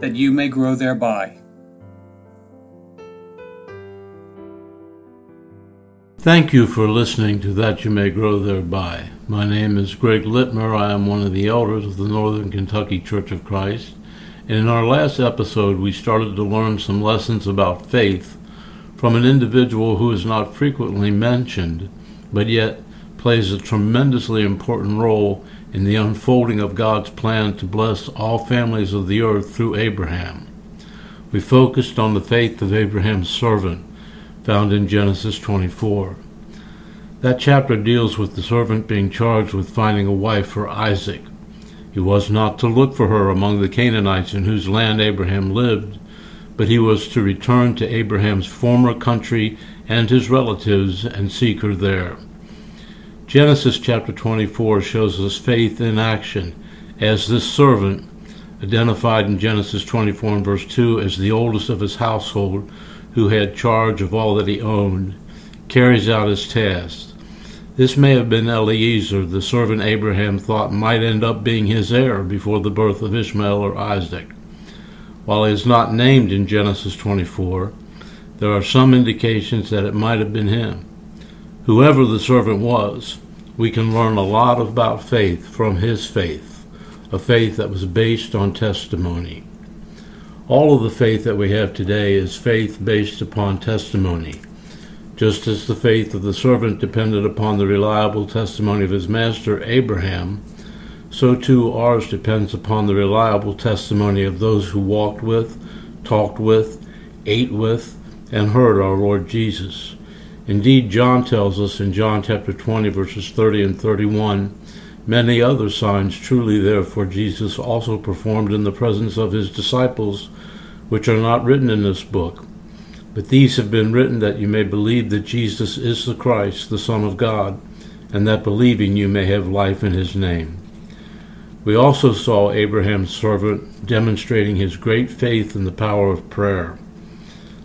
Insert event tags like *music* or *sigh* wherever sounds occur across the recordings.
that you may grow thereby. Thank you for listening to That You May Grow Thereby. My name is Greg Litmer. I am one of the elders of the Northern Kentucky Church of Christ. And in our last episode, we started to learn some lessons about faith from an individual who is not frequently mentioned, but yet plays a tremendously important role in the unfolding of God's plan to bless all families of the earth through Abraham. We focused on the faith of Abraham's servant, found in Genesis 24. That chapter deals with the servant being charged with finding a wife for Isaac. He was not to look for her among the Canaanites in whose land Abraham lived, but he was to return to Abraham's former country and his relatives and seek her there. Genesis chapter 24 shows us faith in action as this servant, identified in Genesis 24 and verse 2 as the oldest of his household, who had charge of all that he owned, carries out his task. This may have been Eliezer, the servant Abraham thought might end up being his heir before the birth of Ishmael or Isaac. While he is not named in Genesis 24, there are some indications that it might have been him. Whoever the servant was, we can learn a lot about faith from his faith, a faith that was based on testimony. All of the faith that we have today is faith based upon testimony. Just as the faith of the servant depended upon the reliable testimony of his master Abraham, so too ours depends upon the reliable testimony of those who walked with, talked with, ate with, and heard our Lord Jesus. Indeed, John tells us in John chapter 20, verses 30 and 31, many other signs truly therefore Jesus also performed in the presence of his disciples, which are not written in this book. But these have been written that you may believe that Jesus is the Christ, the Son of God, and that believing you may have life in his name. We also saw Abraham's servant demonstrating his great faith in the power of prayer.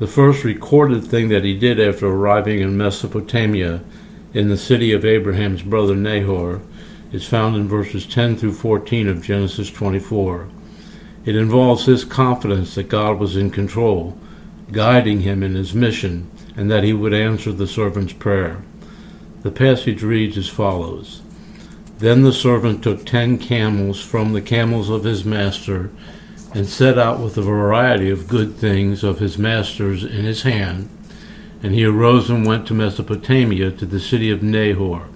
The first recorded thing that he did after arriving in Mesopotamia in the city of Abraham's brother Nahor is found in verses 10 through 14 of Genesis 24. It involves his confidence that God was in control, guiding him in his mission, and that he would answer the servant's prayer. The passage reads as follows Then the servant took ten camels from the camels of his master and set out with a variety of good things of his master's in his hand. And he arose and went to Mesopotamia to the city of Nahor.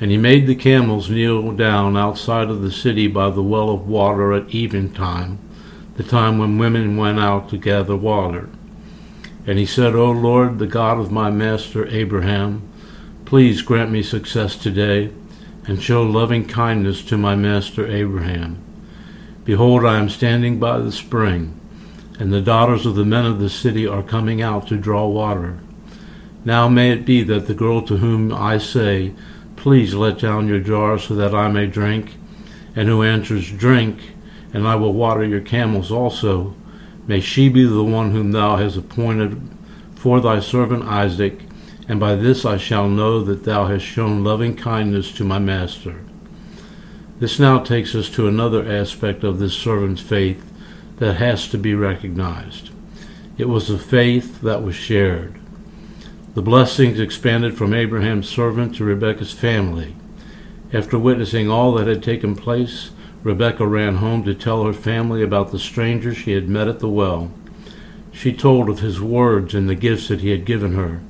And he made the camels kneel down outside of the city by the well of water at eventime, the time when women went out to gather water. And he said, O Lord, the God of my master Abraham, please grant me success today, and show loving kindness to my master Abraham Behold, I am standing by the spring, and the daughters of the men of the city are coming out to draw water. Now may it be that the girl to whom I say, Please let down your jar so that I may drink, and who answers, Drink, and I will water your camels also, may she be the one whom thou hast appointed for thy servant Isaac, and by this I shall know that thou hast shown loving kindness to my master. This now takes us to another aspect of this servant's faith that has to be recognized. It was a faith that was shared. The blessings expanded from Abraham's servant to Rebekah's family. After witnessing all that had taken place, Rebekah ran home to tell her family about the stranger she had met at the well. She told of his words and the gifts that he had given her.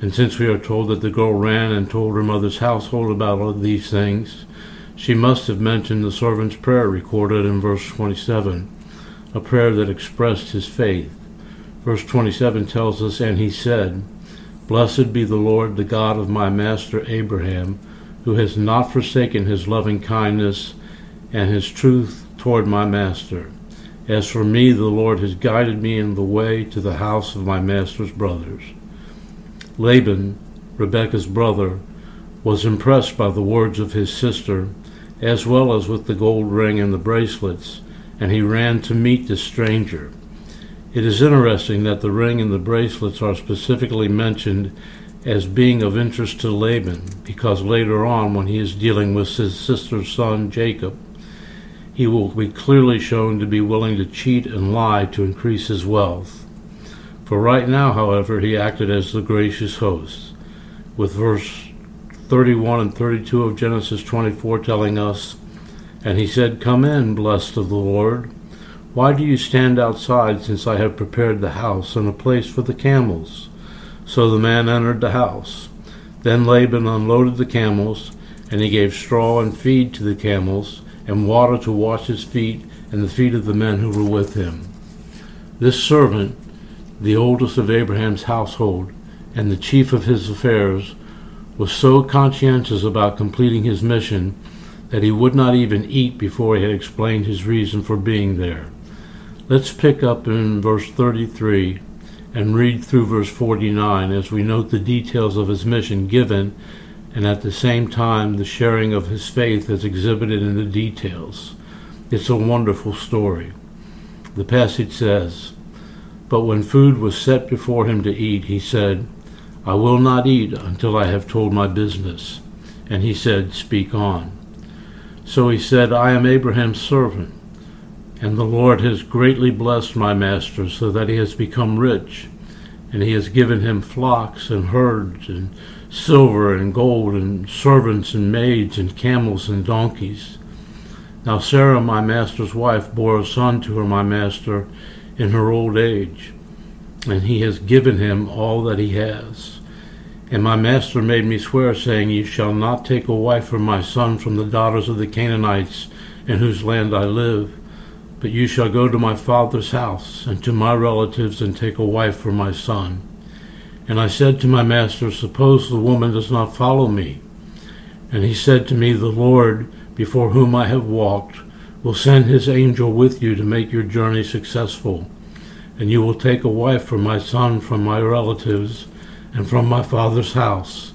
And since we are told that the girl ran and told her mother's household about all these things, she must have mentioned the servant's prayer recorded in verse 27, a prayer that expressed his faith. Verse 27 tells us, And he said, Blessed be the Lord, the God of my master Abraham, who has not forsaken his loving kindness and his truth toward my master. As for me, the Lord has guided me in the way to the house of my master's brothers. Laban, Rebekah's brother, was impressed by the words of his sister, as well as with the gold ring and the bracelets, and he ran to meet the stranger. It is interesting that the ring and the bracelets are specifically mentioned as being of interest to Laban, because later on, when he is dealing with his sister's son Jacob, he will be clearly shown to be willing to cheat and lie to increase his wealth. For right now, however, he acted as the gracious host, with verse 31 and 32 of Genesis 24 telling us, And he said, Come in, blessed of the Lord. Why do you stand outside, since I have prepared the house and a place for the camels? So the man entered the house. Then Laban unloaded the camels, and he gave straw and feed to the camels, and water to wash his feet and the feet of the men who were with him. This servant, the oldest of Abraham's household, and the chief of his affairs, was so conscientious about completing his mission that he would not even eat before he had explained his reason for being there. Let's pick up in verse 33 and read through verse 49 as we note the details of his mission given and at the same time the sharing of his faith as exhibited in the details. It's a wonderful story. The passage says, But when food was set before him to eat, he said, I will not eat until I have told my business. And he said, Speak on. So he said, I am Abraham's servant, and the Lord has greatly blessed my master, so that he has become rich, and he has given him flocks and herds and silver and gold, and servants and maids, and camels and donkeys. Now Sarah, my master's wife, bore a son to her, my master, in her old age, and he has given him all that he has. And my master made me swear, saying, You shall not take a wife for my son from the daughters of the Canaanites, in whose land I live, but you shall go to my father's house, and to my relatives, and take a wife for my son. And I said to my master, Suppose the woman does not follow me. And he said to me, The Lord, before whom I have walked, will send his angel with you to make your journey successful. And you will take a wife for my son from my relatives and from my father's house.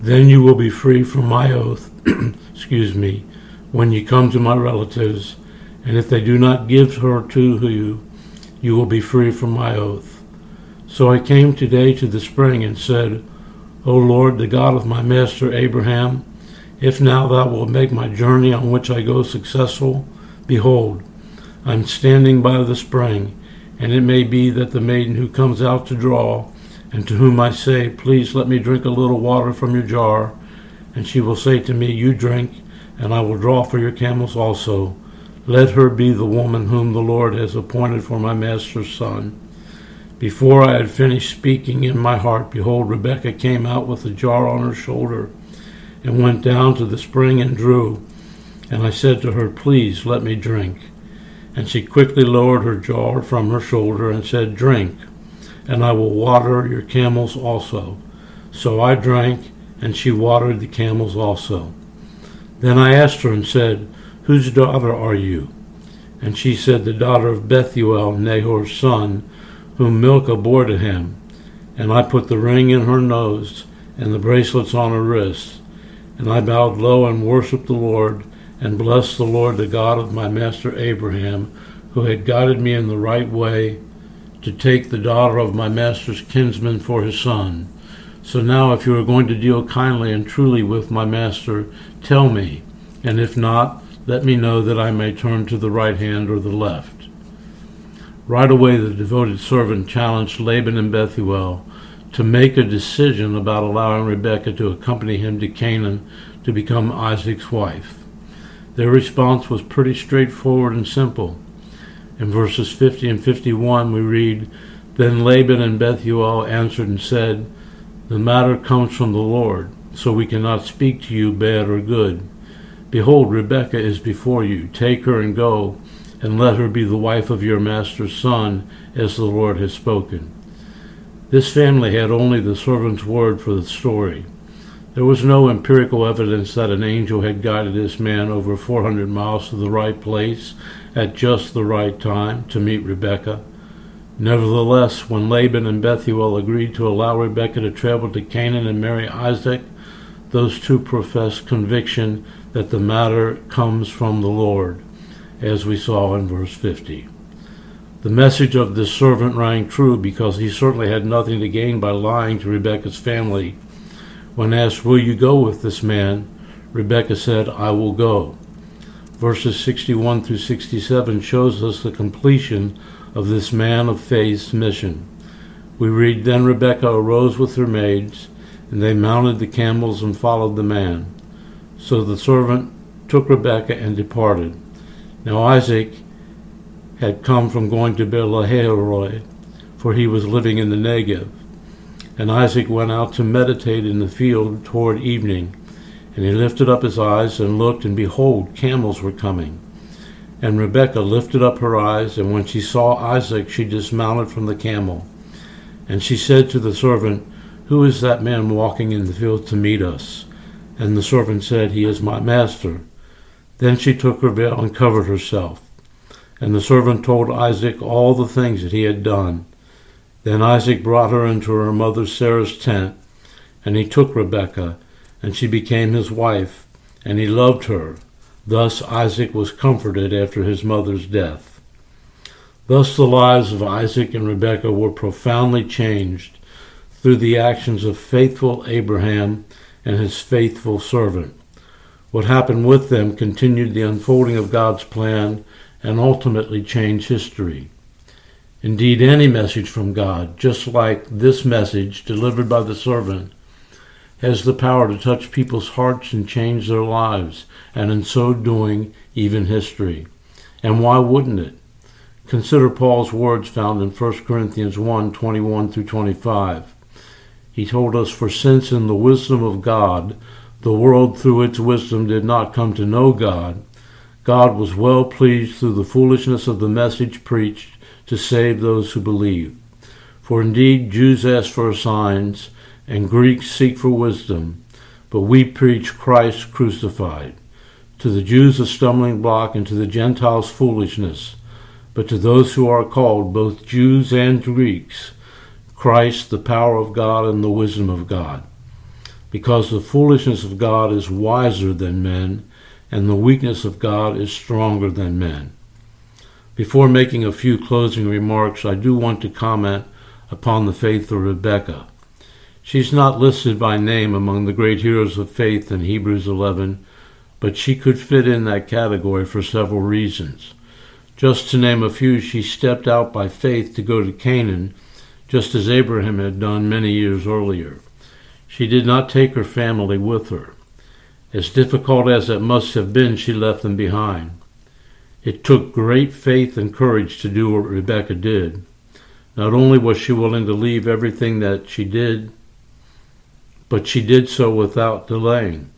Then you will be free from my oath, *clears throat* excuse me, when you come to my relatives. And if they do not give her to you, you will be free from my oath. So I came today to the spring and said, O Lord, the God of my master Abraham, if now thou wilt make my journey on which I go successful, behold, I am standing by the spring, and it may be that the maiden who comes out to draw, and to whom I say, Please let me drink a little water from your jar, and she will say to me, You drink, and I will draw for your camels also. Let her be the woman whom the Lord has appointed for my master's son. Before I had finished speaking in my heart, behold, Rebekah came out with a jar on her shoulder and went down to the spring and drew. And I said to her, Please let me drink. And she quickly lowered her jar from her shoulder and said, Drink, and I will water your camels also. So I drank, and she watered the camels also. Then I asked her and said, Whose daughter are you? And she said, The daughter of Bethuel, Nahor's son whom Milcah bore to him. And I put the ring in her nose and the bracelets on her wrists. And I bowed low and worshipped the Lord and blessed the Lord, the God of my master Abraham, who had guided me in the right way to take the daughter of my master's kinsman for his son. So now, if you are going to deal kindly and truly with my master, tell me, and if not, let me know that I may turn to the right hand or the left. Right away, the devoted servant challenged Laban and Bethuel to make a decision about allowing Rebekah to accompany him to Canaan to become Isaac's wife. Their response was pretty straightforward and simple. In verses 50 and 51, we read, Then Laban and Bethuel answered and said, The matter comes from the Lord, so we cannot speak to you bad or good. Behold, Rebekah is before you. Take her and go and let her be the wife of your master's son, as the Lord has spoken. This family had only the servant's word for the story. There was no empirical evidence that an angel had guided this man over 400 miles to the right place at just the right time to meet Rebekah. Nevertheless, when Laban and Bethuel agreed to allow Rebekah to travel to Canaan and marry Isaac, those two professed conviction that the matter comes from the Lord, as we saw in verse 50. The message of this servant rang true because he certainly had nothing to gain by lying to Rebekah's family. When asked, Will you go with this man? Rebekah said, I will go. Verses 61 through 67 shows us the completion of this man of faith's mission. We read, Then Rebekah arose with her maids, and they mounted the camels and followed the man. So the servant took Rebekah and departed. Now Isaac had come from going to Beer-lahai-roi, for he was living in the Negev. And Isaac went out to meditate in the field toward evening. And he lifted up his eyes and looked, and behold, camels were coming. And Rebekah lifted up her eyes, and when she saw Isaac, she dismounted from the camel. And she said to the servant, Who is that man walking in the field to meet us? And the servant said, He is my master. Then she took her veil and covered herself. And the servant told Isaac all the things that he had done. Then Isaac brought her into her mother Sarah's tent, and he took Rebekah, and she became his wife, and he loved her. Thus Isaac was comforted after his mother's death. Thus the lives of Isaac and Rebekah were profoundly changed through the actions of faithful Abraham and his faithful servant. What happened with them continued the unfolding of God's plan and ultimately changed history. Indeed, any message from God, just like this message delivered by the servant, has the power to touch people's hearts and change their lives, and in so doing, even history. And why wouldn't it? Consider Paul's words found in 1 Corinthians 1 21 through 25. He told us, For since in the wisdom of God, the world through its wisdom did not come to know God, God was well pleased through the foolishness of the message preached to save those who believe. For indeed Jews ask for signs, and Greeks seek for wisdom, but we preach Christ crucified. To the Jews a stumbling block, and to the Gentiles foolishness. But to those who are called, both Jews and Greeks, Christ the power of God and the wisdom of God. Because the foolishness of God is wiser than men, and the weakness of God is stronger than men. Before making a few closing remarks, I do want to comment upon the faith of Rebekah. She's not listed by name among the great heroes of faith in Hebrews 11, but she could fit in that category for several reasons. Just to name a few, she stepped out by faith to go to Canaan, just as Abraham had done many years earlier. She did not take her family with her. As difficult as it must have been, she left them behind. It took great faith and courage to do what Rebekah did. Not only was she willing to leave everything that she did, but she did so without delaying.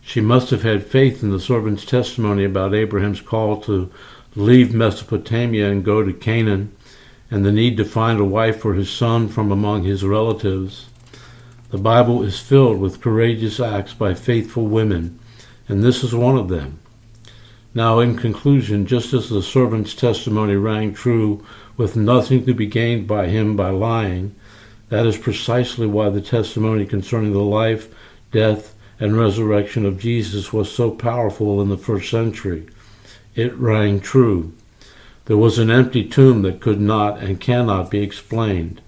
She must have had faith in the servant's testimony about Abraham's call to leave Mesopotamia and go to Canaan, and the need to find a wife for his son from among his relatives. The Bible is filled with courageous acts by faithful women, and this is one of them. Now, in conclusion, just as the servant's testimony rang true with nothing to be gained by him by lying, that is precisely why the testimony concerning the life, death, and resurrection of Jesus was so powerful in the first century. It rang true. There was an empty tomb that could not and cannot be explained.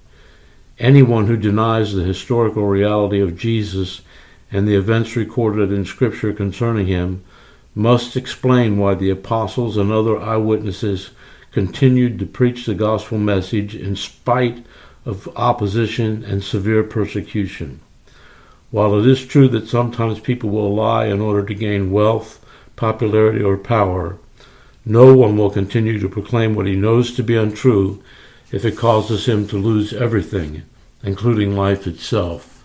Anyone who denies the historical reality of Jesus and the events recorded in Scripture concerning him must explain why the apostles and other eyewitnesses continued to preach the gospel message in spite of opposition and severe persecution. While it is true that sometimes people will lie in order to gain wealth, popularity, or power, no one will continue to proclaim what he knows to be untrue if it causes him to lose everything, including life itself.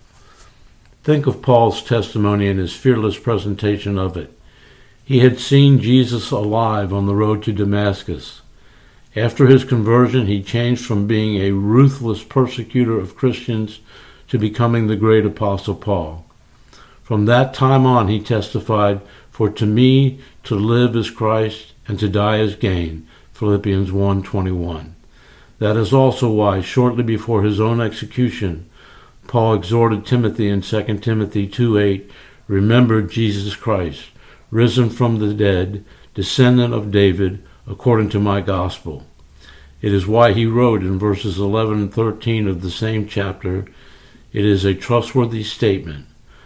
Think of Paul's testimony and his fearless presentation of it. He had seen Jesus alive on the road to Damascus. After his conversion, he changed from being a ruthless persecutor of Christians to becoming the great Apostle Paul. From that time on, he testified, For to me to live is Christ, and to die is gain. Philippians 1.21. That is also why, shortly before his own execution, Paul exhorted Timothy in 2 Timothy 2.8, Remember Jesus Christ, risen from the dead, descendant of David, according to my gospel. It is why he wrote in verses 11 and 13 of the same chapter, It is a trustworthy statement,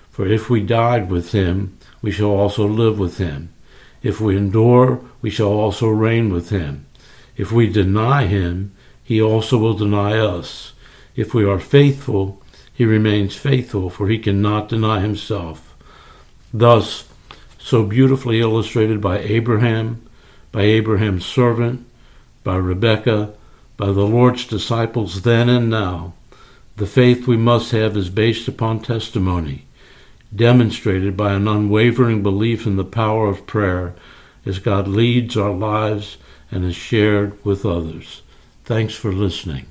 for if we died with him, we shall also live with him. If we endure, we shall also reign with him. If we deny him, he also will deny us. If we are faithful, he remains faithful, for he cannot deny himself. Thus, so beautifully illustrated by Abraham, by Abraham's servant, by Rebekah, by the Lord's disciples then and now, the faith we must have is based upon testimony, demonstrated by an unwavering belief in the power of prayer as God leads our lives and is shared with others. Thanks for listening.